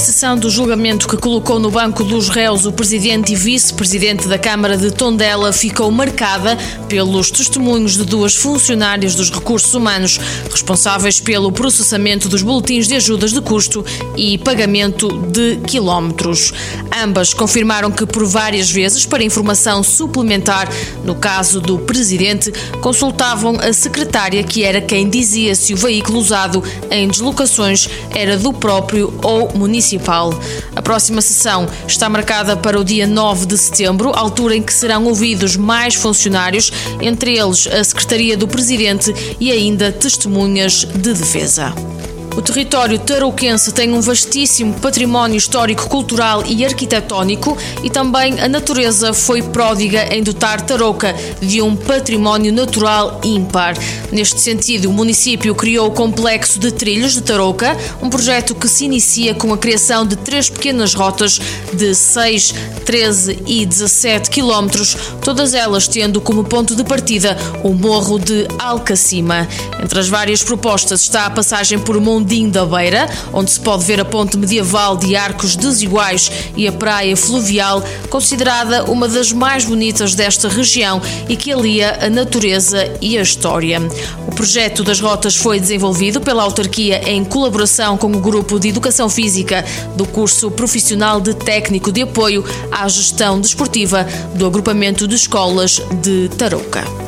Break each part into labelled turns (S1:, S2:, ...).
S1: Sessão do julgamento que colocou no banco dos réus o presidente e vice-presidente da Câmara de Tondela ficou marcada pelos testemunhos de duas funcionárias dos recursos humanos responsáveis pelo processamento dos boletins de ajudas de custo e pagamento de quilómetros. Ambas confirmaram que por várias vezes, para informação suplementar, no caso do presidente, consultavam a secretária que era quem dizia se o veículo usado em deslocações era do próprio ou municipal. A próxima sessão está marcada para o dia 9 de setembro, altura em que serão ouvidos mais funcionários, entre eles a Secretaria do Presidente e ainda testemunhas de defesa. O território tarouquense tem um vastíssimo património histórico, cultural e arquitetónico e também a natureza foi pródiga em dotar Tarouca de um património natural ímpar. Neste sentido, o município criou o complexo de trilhos de Tarouca, um projeto que se inicia com a criação de três pequenas rotas de 6, 13 e 17 quilómetros, todas elas tendo como ponto de partida o Morro de Alcacima. Entre as várias propostas está a passagem por Mundo Mundim da Beira, onde se pode ver a ponte medieval de arcos desiguais e a praia fluvial, considerada uma das mais bonitas desta região e que alia a natureza e a história. O projeto das rotas foi desenvolvido pela autarquia em colaboração com o grupo de Educação Física do curso profissional de técnico de apoio à gestão desportiva do agrupamento de escolas de Tarouca.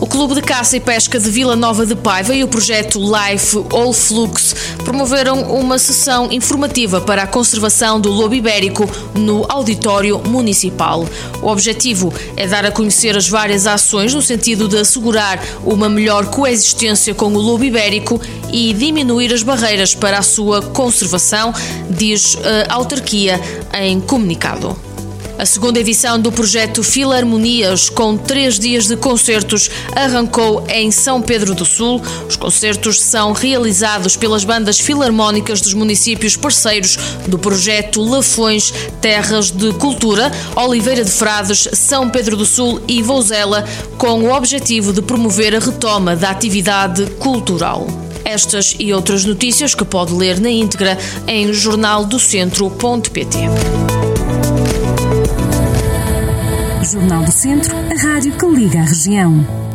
S1: O Clube de Caça e Pesca de Vila Nova de Paiva e o projeto Life All Flux promoveram uma sessão informativa para a conservação do lobo ibérico no auditório municipal. O objetivo é dar a conhecer as várias ações no sentido de assegurar uma melhor coexistência com o lobo ibérico e diminuir as barreiras para a sua conservação, diz a autarquia em comunicado. A segunda edição do projeto Filarmonias, com três dias de concertos, arrancou em São Pedro do Sul. Os concertos são realizados pelas bandas filarmónicas dos municípios parceiros do projeto Lafões Terras de Cultura, Oliveira de Frades, São Pedro do Sul e Vouzela, com o objetivo de promover a retoma da atividade cultural. Estas e outras notícias que pode ler na íntegra em jornaldocentro.pt.
S2: Jornal do Centro, a rádio que liga a região.